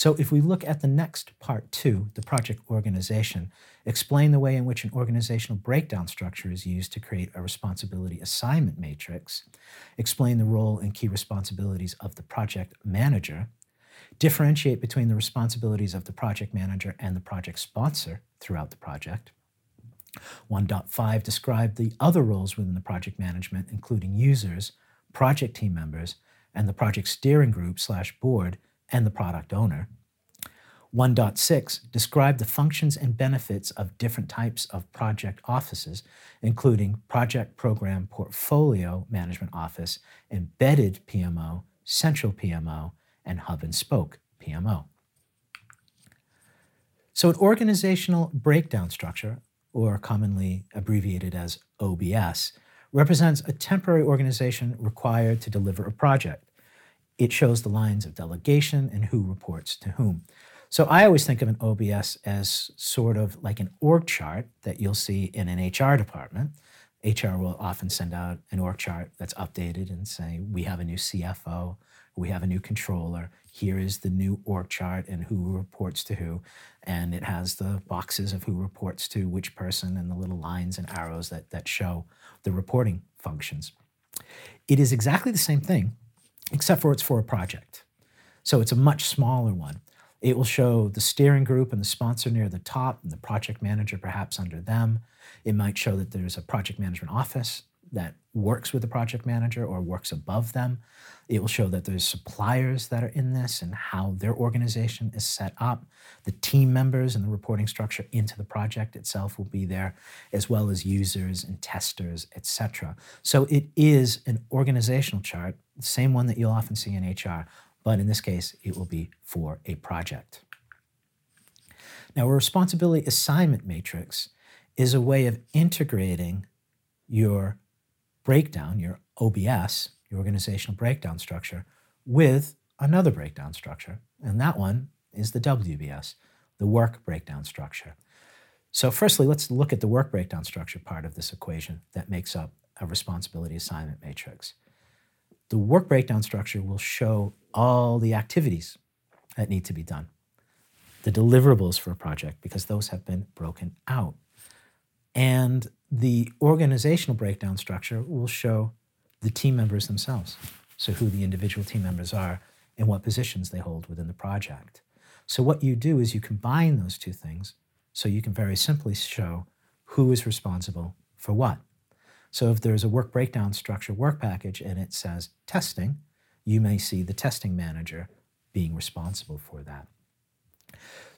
So if we look at the next part two, the project organization, explain the way in which an organizational breakdown structure is used to create a responsibility assignment matrix, explain the role and key responsibilities of the project manager, differentiate between the responsibilities of the project manager and the project sponsor throughout the project. 1.5 describe the other roles within the project management, including users, project team members, and the project steering group slash board and the product owner. 1.6 describe the functions and benefits of different types of project offices, including project program portfolio management office, embedded PMO, central PMO, and hub and spoke PMO. So, an organizational breakdown structure, or commonly abbreviated as OBS, represents a temporary organization required to deliver a project. It shows the lines of delegation and who reports to whom. So I always think of an OBS as sort of like an org chart that you'll see in an HR department. HR will often send out an org chart that's updated and say, we have a new CFO, we have a new controller, here is the new org chart and who reports to who. And it has the boxes of who reports to which person and the little lines and arrows that, that show the reporting functions. It is exactly the same thing, except for it's for a project. So it's a much smaller one. It will show the steering group and the sponsor near the top and the project manager perhaps under them. It might show that there's a project management office that works with the project manager or works above them. It will show that there's suppliers that are in this and how their organization is set up. The team members and the reporting structure into the project itself will be there, as well as users and testers, etc. So it is an organizational chart, the same one that you'll often see in HR, but in this case, it will be for a project. Now, a responsibility assignment matrix is a way of integrating your breakdown, your OBS, your organizational breakdown structure, with another breakdown structure. And that one is the WBS, the work breakdown structure. So, firstly, let's look at the work breakdown structure part of this equation that makes up a responsibility assignment matrix. The work breakdown structure will show all the activities that need to be done, the deliverables for a project, because those have been broken out. And the organizational breakdown structure will show the team members themselves. So, who the individual team members are and what positions they hold within the project. So, what you do is you combine those two things so you can very simply show who is responsible for what. So, if there's a work breakdown structure work package and it says testing, you may see the testing manager being responsible for that.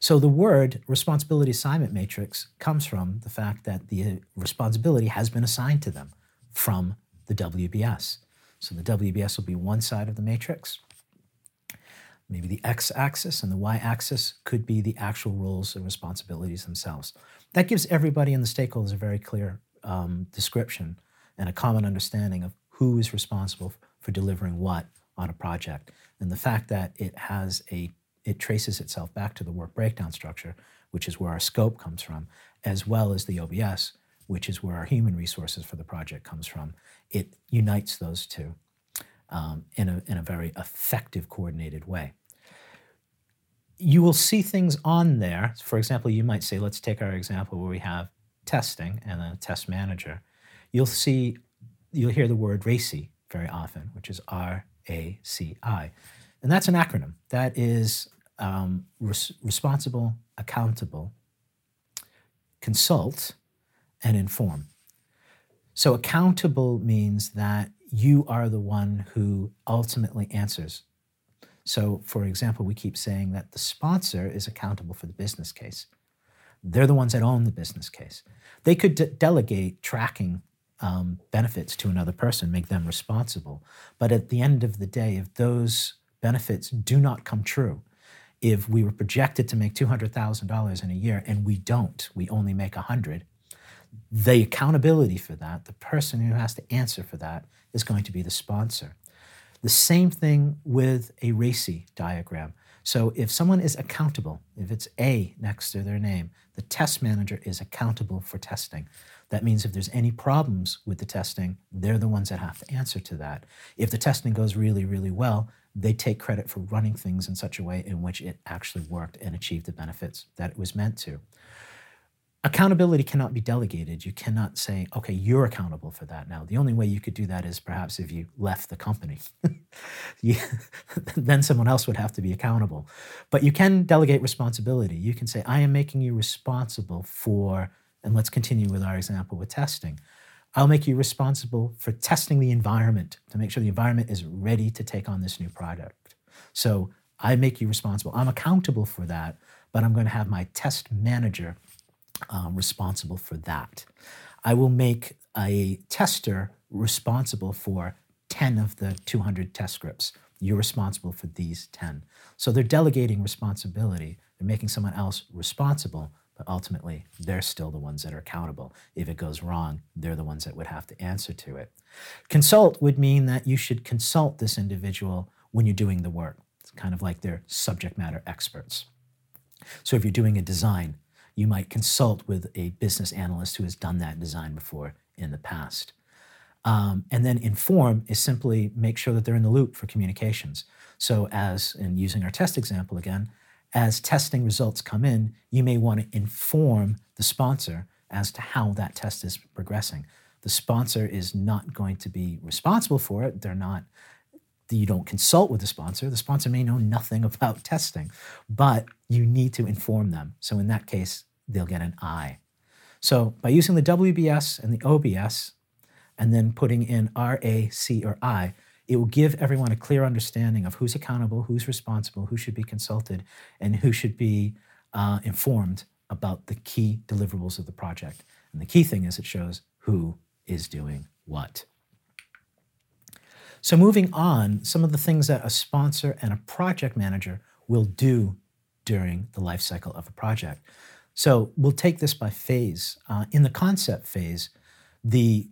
So the word responsibility assignment matrix comes from the fact that the responsibility has been assigned to them from the WBS. So the WBS will be one side of the matrix. Maybe the x axis and the y axis could be the actual roles and responsibilities themselves. That gives everybody in the stakeholders a very clear um, description and a common understanding of who is responsible for delivering what on a project. And the fact that it has a it traces itself back to the work breakdown structure, which is where our scope comes from, as well as the OBS, which is where our human resources for the project comes from. It unites those two um, in, a, in a very effective, coordinated way. You will see things on there. For example, you might say, let's take our example where we have testing and a test manager. You'll see, you'll hear the word RACI very often, which is R A C I. And that's an acronym. That is um, res- responsible, accountable, consult, and inform. So, accountable means that you are the one who ultimately answers. So, for example, we keep saying that the sponsor is accountable for the business case. They're the ones that own the business case. They could de- delegate tracking um, benefits to another person, make them responsible. But at the end of the day, if those benefits do not come true, if we were projected to make $200,000 in a year and we don't, we only make 100, the accountability for that, the person who has to answer for that is going to be the sponsor. The same thing with a RACI diagram. So if someone is accountable, if it's A next to their name, the test manager is accountable for testing. That means if there's any problems with the testing, they're the ones that have to answer to that. If the testing goes really, really well, they take credit for running things in such a way in which it actually worked and achieved the benefits that it was meant to. Accountability cannot be delegated. You cannot say, okay, you're accountable for that now. The only way you could do that is perhaps if you left the company. you, then someone else would have to be accountable. But you can delegate responsibility. You can say, I am making you responsible for, and let's continue with our example with testing. I'll make you responsible for testing the environment to make sure the environment is ready to take on this new product. So I make you responsible. I'm accountable for that, but I'm going to have my test manager um, responsible for that. I will make a tester responsible for 10 of the 200 test scripts. You're responsible for these 10. So they're delegating responsibility. They're making someone else responsible but ultimately they're still the ones that are accountable. If it goes wrong, they're the ones that would have to answer to it. Consult would mean that you should consult this individual when you're doing the work. It's kind of like they're subject matter experts. So if you're doing a design, you might consult with a business analyst who has done that design before in the past. Um, and then inform is simply make sure that they're in the loop for communications. So, as in using our test example again, as testing results come in, you may want to inform the sponsor as to how that test is progressing. The sponsor is not going to be responsible for it. They're not, you don't consult with the sponsor. The sponsor may know nothing about testing, but you need to inform them. So in that case, they'll get an I. So by using the WBS and the OBS, and then putting in R, A, C, or I, it will give everyone a clear understanding of who's accountable, who's responsible, who should be consulted, and who should be uh, informed about the key deliverables of the project. And the key thing is it shows who is doing what. So, moving on, some of the things that a sponsor and a project manager will do during the life cycle of a project. So, we'll take this by phase. Uh, in the concept phase, the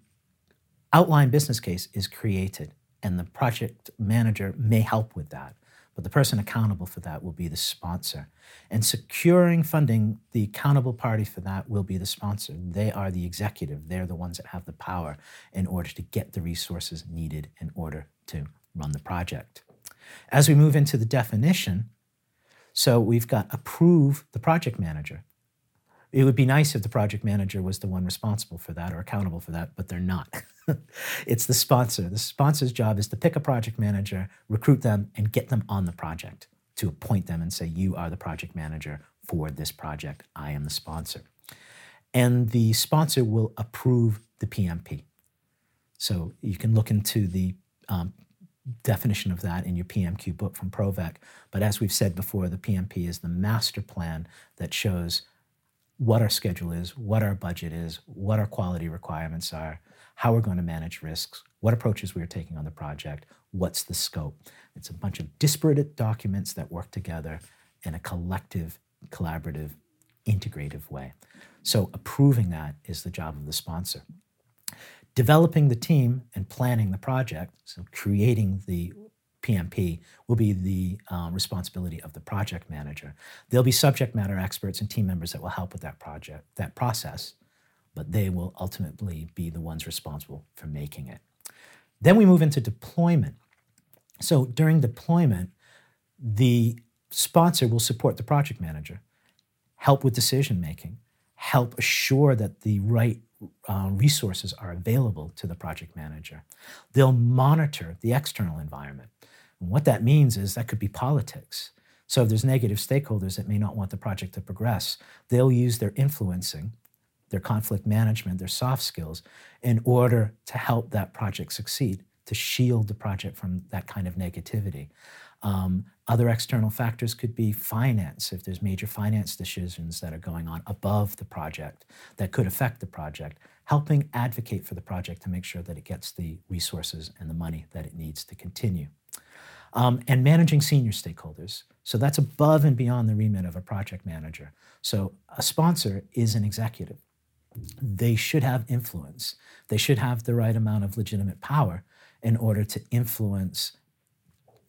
outline business case is created and the project manager may help with that. But the person accountable for that will be the sponsor. And securing funding, the accountable party for that will be the sponsor. They are the executive, they're the ones that have the power in order to get the resources needed in order to run the project. As we move into the definition, so we've got approve the project manager. It would be nice if the project manager was the one responsible for that or accountable for that, but they're not. it's the sponsor. The sponsor's job is to pick a project manager, recruit them, and get them on the project, to appoint them and say, You are the project manager for this project. I am the sponsor. And the sponsor will approve the PMP. So you can look into the um, definition of that in your PMQ book from Provek. But as we've said before, the PMP is the master plan that shows what our schedule is, what our budget is, what our quality requirements are, how we're going to manage risks, what approaches we're taking on the project, what's the scope. It's a bunch of disparate documents that work together in a collective, collaborative, integrative way. So approving that is the job of the sponsor. Developing the team and planning the project, so creating the PMP will be the um, responsibility of the project manager. There'll be subject matter experts and team members that will help with that project, that process, but they will ultimately be the ones responsible for making it. Then we move into deployment. So during deployment, the sponsor will support the project manager, help with decision making, help assure that the right uh, resources are available to the project manager. They'll monitor the external environment. And what that means is that could be politics. So if there's negative stakeholders that may not want the project to progress, they'll use their influencing, their conflict management, their soft skills in order to help that project succeed, to shield the project from that kind of negativity. Um, other external factors could be finance, if there's major finance decisions that are going on above the project that could affect the project, helping advocate for the project to make sure that it gets the resources and the money that it needs to continue um, and managing senior stakeholders. So that's above and beyond the remit of a project manager. So a sponsor is an executive. They should have influence. They should have the right amount of legitimate power in order to influence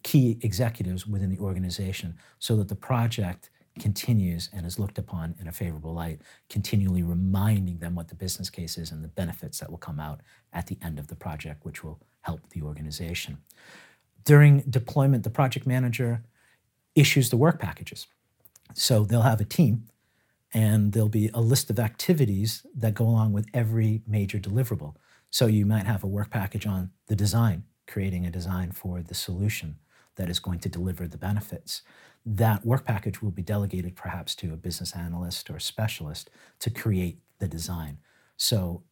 key executives within the organization so that the project continues and is looked upon in a favorable light, continually reminding them what the business case is and the benefits that will come out at the end of the project, which will help the organization During deployment, the project manager issues the work packages. So they'll have a team and there'll be a list of activities that go along with every major deliverable. So you might have a work package on the design, creating a design for the solution that is going to deliver the benefits. That work package will be delegated perhaps to a business analyst or specialist to create the design. So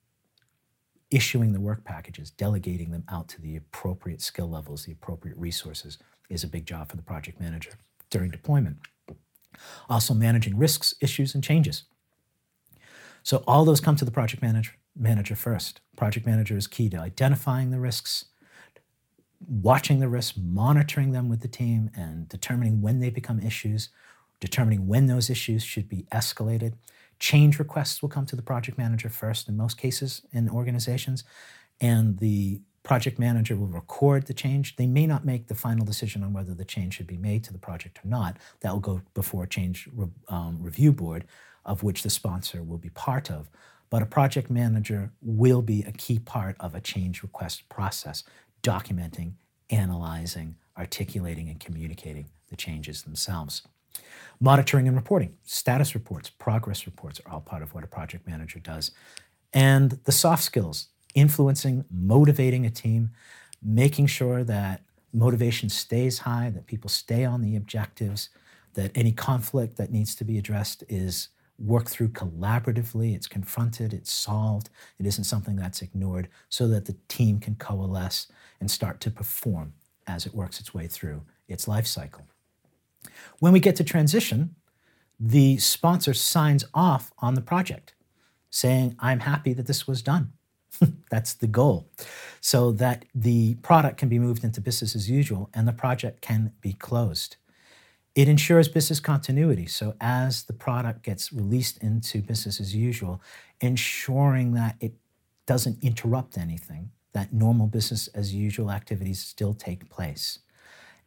issuing the work packages, delegating them out to the appropriate skill levels, the appropriate resources is a big job for the project manager during deployment. Also managing risks, issues, and changes. So all those come to the project manager, manager first. Project manager is key to identifying the risks, watching the risks, monitoring them with the team, and determining when they become issues, determining when those issues should be escalated. Change requests will come to the project manager first in most cases in organizations, and the project manager will record the change. They may not make the final decision on whether the change should be made to the project or not. That will go before a change re- um, review board, of which the sponsor will be part of. But a project manager will be a key part of a change request process, documenting, analyzing, articulating, and communicating the changes themselves. Monitoring and reporting, status reports, progress reports are all part of what a project manager does. And the soft skills, influencing, motivating a team, making sure that motivation stays high, that people stay on the objectives, that any conflict that needs to be addressed is worked through collaboratively, it's confronted, it's solved, it isn't something that's ignored, so that the team can coalesce and start to perform as it works its way through its life cycle. When we get to transition, the sponsor signs off on the project, saying, I'm happy that this was done. That's the goal. So that the product can be moved into business as usual and the project can be closed. It ensures business continuity. So as the product gets released into business as usual, ensuring that it doesn't interrupt anything, that normal business as usual activities still take place.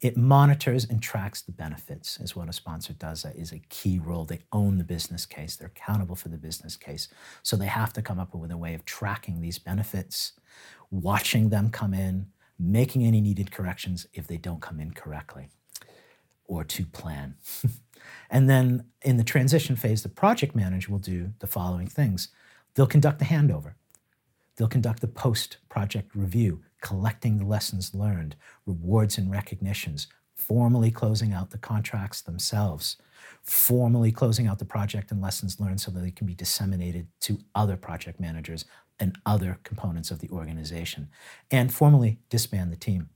It monitors and tracks the benefits, is what a sponsor does. That is a key role. They own the business case, they're accountable for the business case. So they have to come up with a way of tracking these benefits, watching them come in, making any needed corrections if they don't come in correctly or to plan. and then in the transition phase, the project manager will do the following things they'll conduct the handover. They'll conduct the post project review, collecting the lessons learned, rewards and recognitions, formally closing out the contracts themselves, formally closing out the project and lessons learned so that they can be disseminated to other project managers and other components of the organization, and formally disband the team.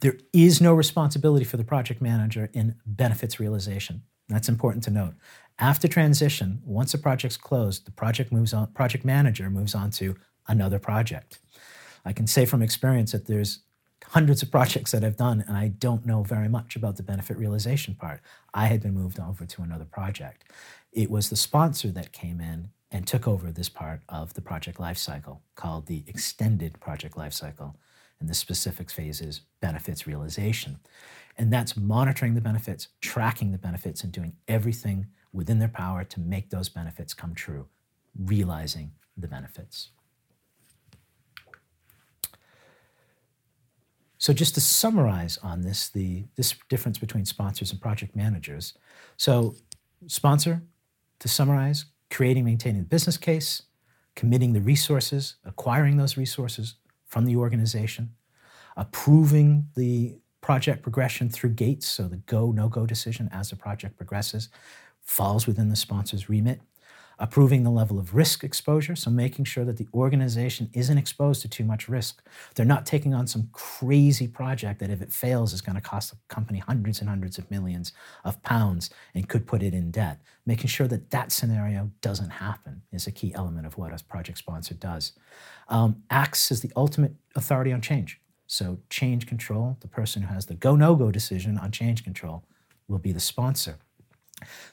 There is no responsibility for the project manager in benefits realization. That's important to note. After transition, once a project's closed, the project moves on, project manager moves on to another project. I can say from experience that there's hundreds of projects that I've done and I don't know very much about the benefit realization part. I had been moved over to another project. It was the sponsor that came in and took over this part of the project lifecycle called the extended project lifecycle. And the specific phase is benefits realization. And that's monitoring the benefits, tracking the benefits, and doing everything within their power to make those benefits come true, realizing the benefits. So just to summarize on this, the this difference between sponsors and project managers. So sponsor, to summarize, creating, maintaining the business case, committing the resources, acquiring those resources from the organization, approving the project progression through gates, so the go, no go decision as the project progresses falls within the sponsor's remit. Approving the level of risk exposure, so making sure that the organization isn't exposed to too much risk. They're not taking on some crazy project that, if it fails, is going to cost the company hundreds and hundreds of millions of pounds and could put it in debt. Making sure that that scenario doesn't happen is a key element of what a project sponsor does. Um, acts as the ultimate authority on change. So, change control, the person who has the go no go decision on change control, will be the sponsor.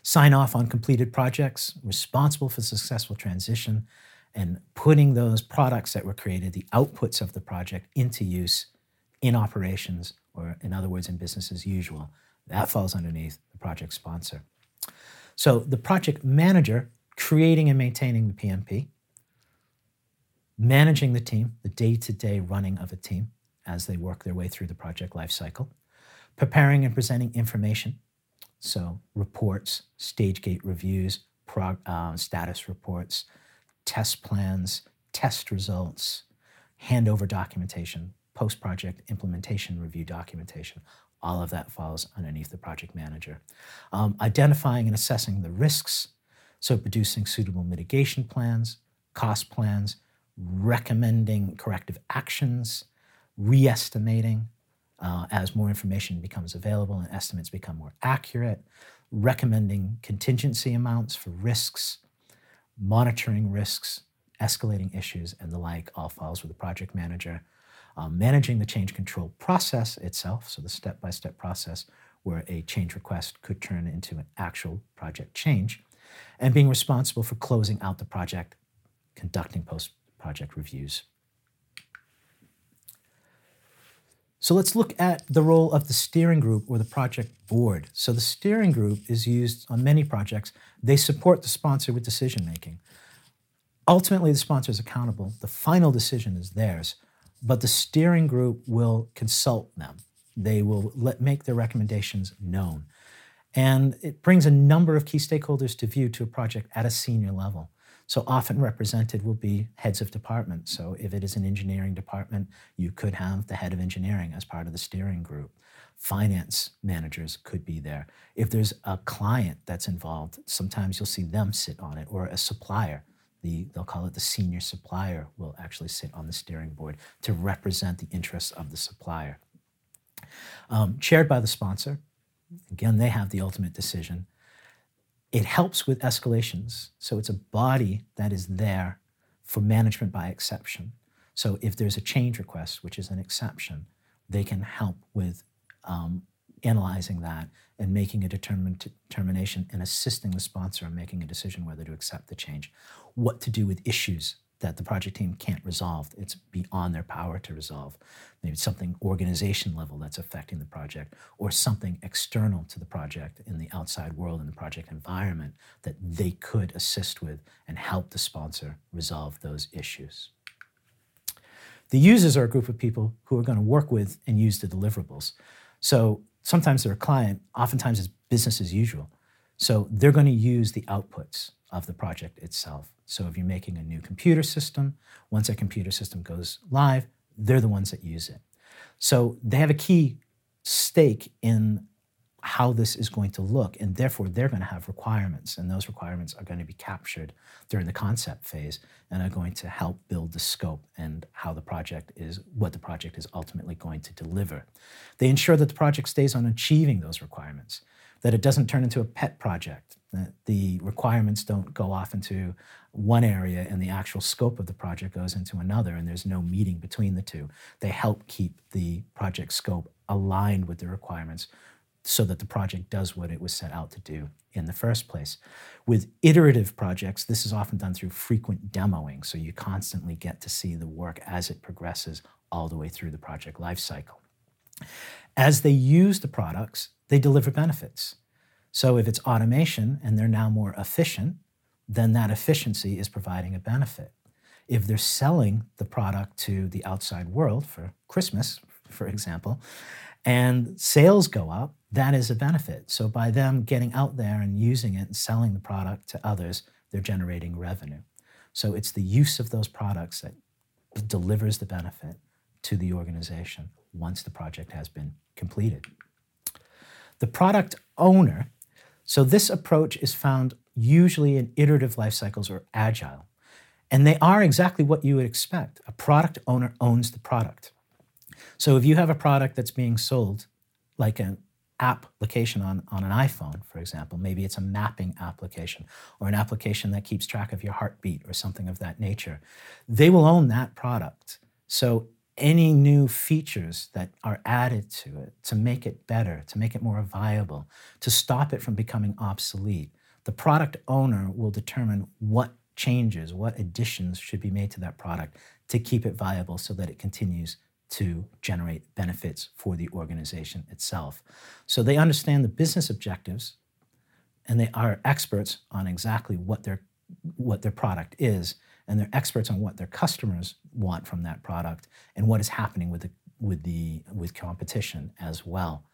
Sign off on completed projects, responsible for successful transition, and putting those products that were created, the outputs of the project, into use in operations, or in other words, in business as usual. That falls underneath the project sponsor. So, the project manager creating and maintaining the PMP, managing the team, the day to day running of a team, as they work their way through the project lifecycle, preparing and presenting information, so reports, stage gate reviews, prog- uh, status reports, test plans, test results, handover documentation, post project implementation review documentation. All of that falls underneath the project manager. Um, identifying and assessing the risks, so producing suitable mitigation plans, cost plans, recommending corrective actions, re estimating uh, as more information becomes available and estimates become more accurate, recommending contingency amounts for risks, monitoring risks, escalating issues, and the like all falls with the project manager. Um, managing the change control process itself, so the step by step process where a change request could turn into an actual project change, and being responsible for closing out the project, conducting post project reviews. So let's look at the role of the steering group or the project board. So the steering group is used on many projects. They support the sponsor with decision making. Ultimately, the sponsor is accountable. The final decision is theirs, but the steering group will consult them. They will let, make their recommendations known. And it brings a number of key stakeholders to view to a project at a senior level. So often represented will be heads of department. So if it is an engineering department, you could have the head of engineering as part of the steering group. Finance managers could be there. If there's a client that's involved, sometimes you'll see them sit on it, or a supplier. The, they'll call it the senior supplier will actually sit on the steering board to represent the interests of the supplier. Um, chaired by the sponsor, again, they have the ultimate decision. It helps with escalations. So it's a body that is there for management by exception. So if there's a change request, which is an exception, they can help with um, analyzing that and making a determination and assisting the sponsor in making a decision whether to accept the change, what to do with issues that the project team can't resolve. It's beyond their power to resolve. Maybe it's something organization level that's affecting the project, or something external to the project in the outside world, in the project environment, that they could assist with and help the sponsor resolve those issues. The users are a group of people who are going to work with and use the deliverables. So sometimes they're a client, oftentimes it's business as usual. So they're going to use the outputs of the project itself. So if you're making a new computer system, once a computer system goes live, they're the ones that use it. So they have a key stake in how this is going to look, and therefore they're going to have requirements, and those requirements are going to be captured during the concept phase and are going to help build the scope and how the project is, what the project is ultimately going to deliver. They ensure that the project stays on achieving those requirements, that it doesn't turn into a pet project, that the requirements don't go off into one area and the actual scope of the project goes into another and there's no meeting between the two. They help keep the project scope aligned with the requirements so that the project does what it was set out to do in the first place. With iterative projects, this is often done through frequent demoing, so you constantly get to see the work as it progresses all the way through the project lifecycle. As they use the products, they deliver benefits. So if it's automation and they're now more efficient, then that efficiency is providing a benefit. If they're selling the product to the outside world for Christmas, for example, and sales go up, that is a benefit. So by them getting out there and using it and selling the product to others, they're generating revenue. So it's the use of those products that delivers the benefit to the organization once the project has been completed. The product owner, so this approach is found usually in iterative life cycles or agile. And they are exactly what you would expect. A product owner owns the product. So if you have a product that's being sold, like an application on, on an iPhone, for example, maybe it's a mapping application or an application that keeps track of your heartbeat or something of that nature, they will own that product. So any new features that are added to it to make it better, to make it more viable, to stop it from becoming obsolete, the product owner will determine what changes, what additions should be made to that product to keep it viable so that it continues to generate benefits for the organization itself. So they understand the business objectives and they are experts on exactly what their what their product is and they're experts on what their customers want from that product and what is happening with the with the with competition as well.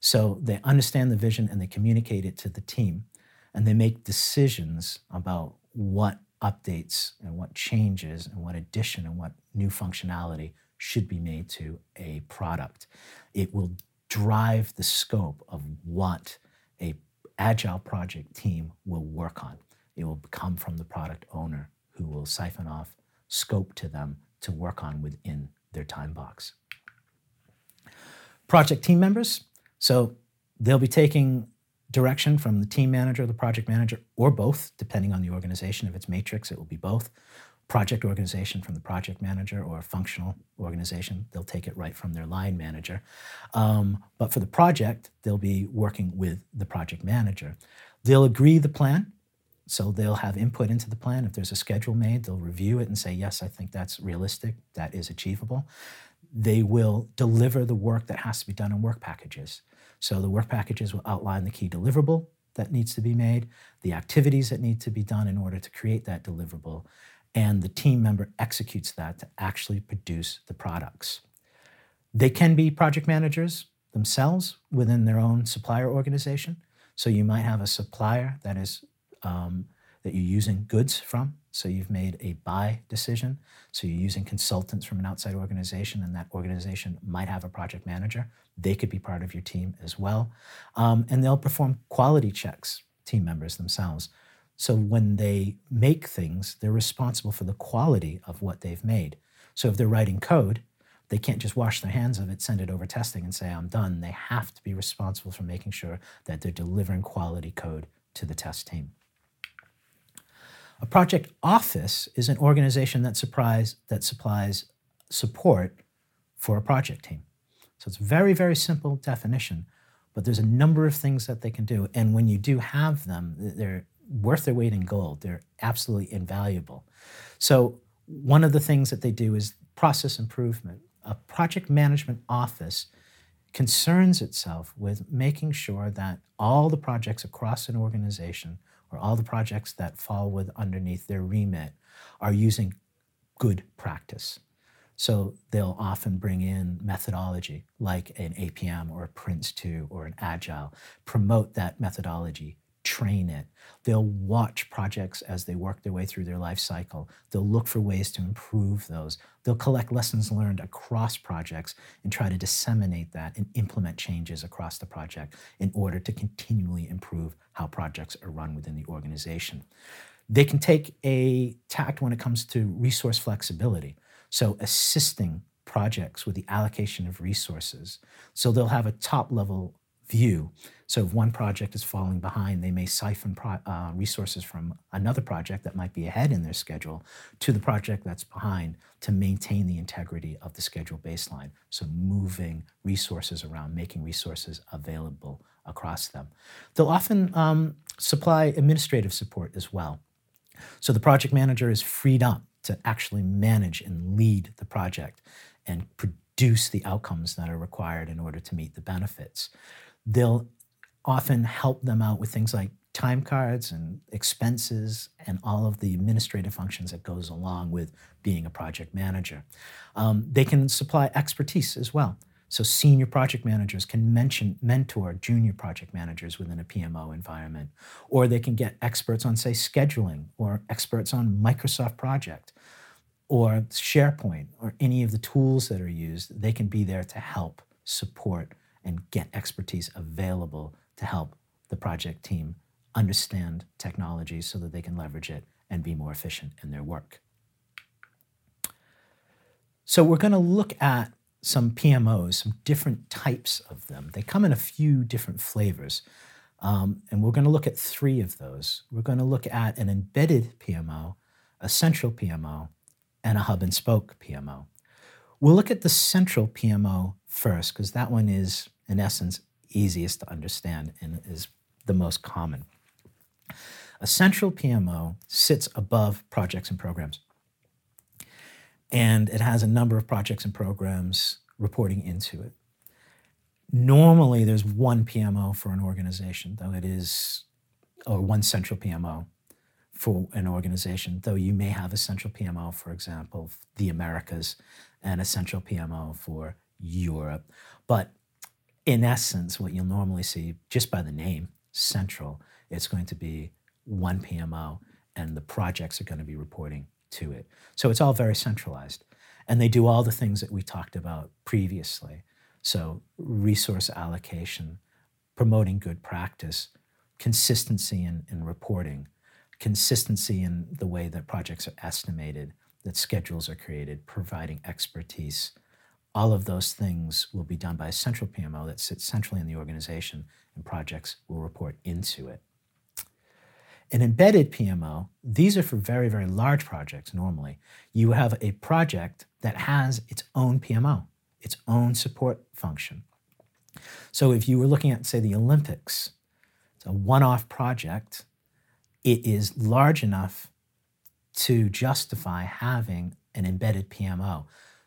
So they understand the vision and they communicate it to the team, and they make decisions about what updates and what changes and what addition and what new functionality should be made to a product. It will drive the scope of what a agile project team will work on. It will come from the product owner who will siphon off scope to them to work on within their time box. Project team members, so they'll be taking direction from the team manager, the project manager, or both, depending on the organization. If it's matrix, it will be both. Project organization from the project manager or functional organization, they'll take it right from their line manager. Um, but for the project, they'll be working with the project manager. They'll agree the plan. So they'll have input into the plan. If there's a schedule made, they'll review it and say, yes, I think that's realistic, that is achievable. They will deliver the work that has to be done in work packages. So the work packages will outline the key deliverable that needs to be made, the activities that need to be done in order to create that deliverable, and the team member executes that to actually produce the products. They can be project managers themselves within their own supplier organization. So you might have a supplier that is um, that you're using goods from. So you've made a buy decision. So you're using consultants from an outside organization, and that organization might have a project manager. They could be part of your team as well. Um, and they'll perform quality checks, team members themselves. So when they make things, they're responsible for the quality of what they've made. So if they're writing code, they can't just wash their hands of it, send it over testing, and say, I'm done. They have to be responsible for making sure that they're delivering quality code to the test team. A project office is an organization that supplies, that supplies support for a project team. So it's very, very simple definition, but there's a number of things that they can do. And when you do have them, they're worth their weight in gold. They're absolutely invaluable. So one of the things that they do is process improvement. A project management office concerns itself with making sure that all the projects across an organization or all the projects that fall with underneath their remit are using good practice. So they'll often bring in methodology like an APM or a Prince2 or an Agile, promote that methodology, train it. They'll watch projects as they work their way through their life cycle. They'll look for ways to improve those. They'll collect lessons learned across projects and try to disseminate that and implement changes across the project in order to continually improve how projects are run within the organization. They can take a tact when it comes to resource flexibility. So, assisting projects with the allocation of resources. So, they'll have a top level view. So if one project is falling behind, they may siphon pro- uh, resources from another project that might be ahead in their schedule to the project that's behind to maintain the integrity of the schedule baseline. So moving resources around, making resources available across them. They'll often um, supply administrative support as well. So the project manager is freed up to actually manage and lead the project and produce the outcomes that are required in order to meet the benefits they'll often help them out with things like time cards and expenses and all of the administrative functions that goes along with being a project manager. Um, they can supply expertise as well. So senior project managers can mention, mentor junior project managers within a PMO environment, or they can get experts on, say, scheduling, or experts on Microsoft Project, or SharePoint, or any of the tools that are used. They can be there to help support and get expertise available to help the project team understand technology so that they can leverage it and be more efficient in their work. So, we're going to look at some PMOs, some different types of them. They come in a few different flavors. Um, and we're going to look at three of those. We're going to look at an embedded PMO, a central PMO, and a hub and spoke PMO. We'll look at the central PMO first, because that one is in essence, easiest to understand and is the most common. A central PMO sits above projects and programs. And it has a number of projects and programs reporting into it. Normally, there's one PMO for an organization, though it is, or one central PMO for an organization, though you may have a central PMO, for example, the Americas, and a central PMO for Europe. But in essence, what you'll normally see just by the name, central, it's going to be one PMO and the projects are going to be reporting to it. So it's all very centralized. And they do all the things that we talked about previously. So resource allocation, promoting good practice, consistency in, in reporting, consistency in the way that projects are estimated, that schedules are created, providing expertise. All of those things will be done by a central PMO that sits centrally in the organization, and projects will report into it. An embedded PMO, these are for very, very large projects normally. You have a project that has its own PMO, its own support function. So if you were looking at, say, the Olympics, it's a one off project, it is large enough to justify having an embedded PMO.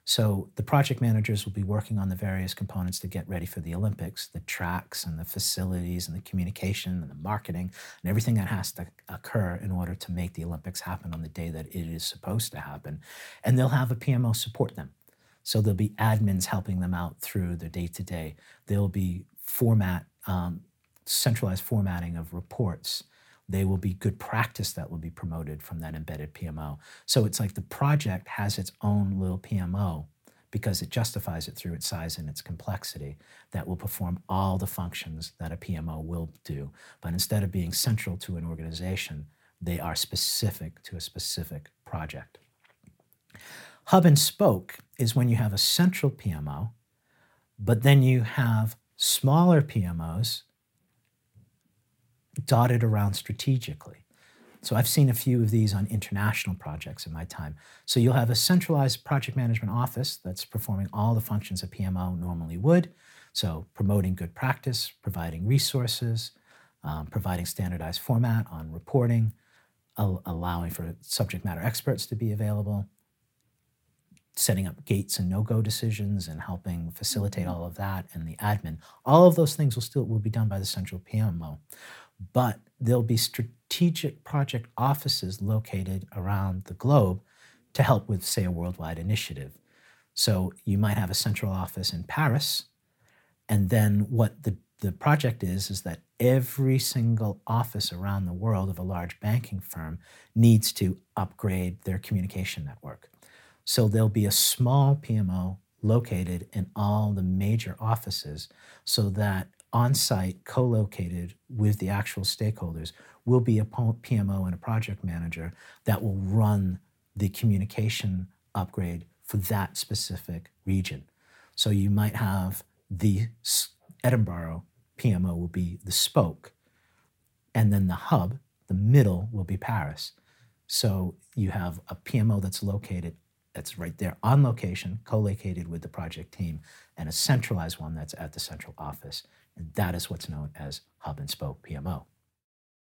So the project managers will be working on the various components to get ready for the Olympics, the tracks and the facilities and the communication and the marketing and everything that has to occur in order to make the Olympics happen on the day that it is supposed to happen. And they'll have a PMO support them. So there'll be admins helping them out through the day to day. There'll be format, um, centralized formatting of reports they will be good practice that will be promoted from that embedded PMO. So it's like the project has its own little PMO because it justifies it through its size and its complexity that will perform all the functions that a PMO will do. But instead of being central to an organization, they are specific to a specific project. Hub and spoke is when you have a central PMO, but then you have smaller PMOs dotted around strategically. So I've seen a few of these on international projects in my time. So you'll have a centralized project management office that's performing all the functions a PMO normally would. So promoting good practice, providing resources, um, providing standardized format on reporting, al- allowing for subject matter experts to be available, setting up gates and no-go decisions and helping facilitate all of that and the admin. All of those things will still will be done by the central PMO but there'll be strategic project offices located around the globe to help with, say, a worldwide initiative. So you might have a central office in Paris, and then what the, the project is is that every single office around the world of a large banking firm needs to upgrade their communication network. So there'll be a small PMO located in all the major offices so that on site, co located with the actual stakeholders, will be a PMO and a project manager that will run the communication upgrade for that specific region. So you might have the Edinburgh PMO will be the spoke, and then the hub, the middle, will be Paris. So you have a PMO that's located, that's right there on location, co located with the project team, and a centralized one that's at the central office. And that is what's known as hub and spoke PMO.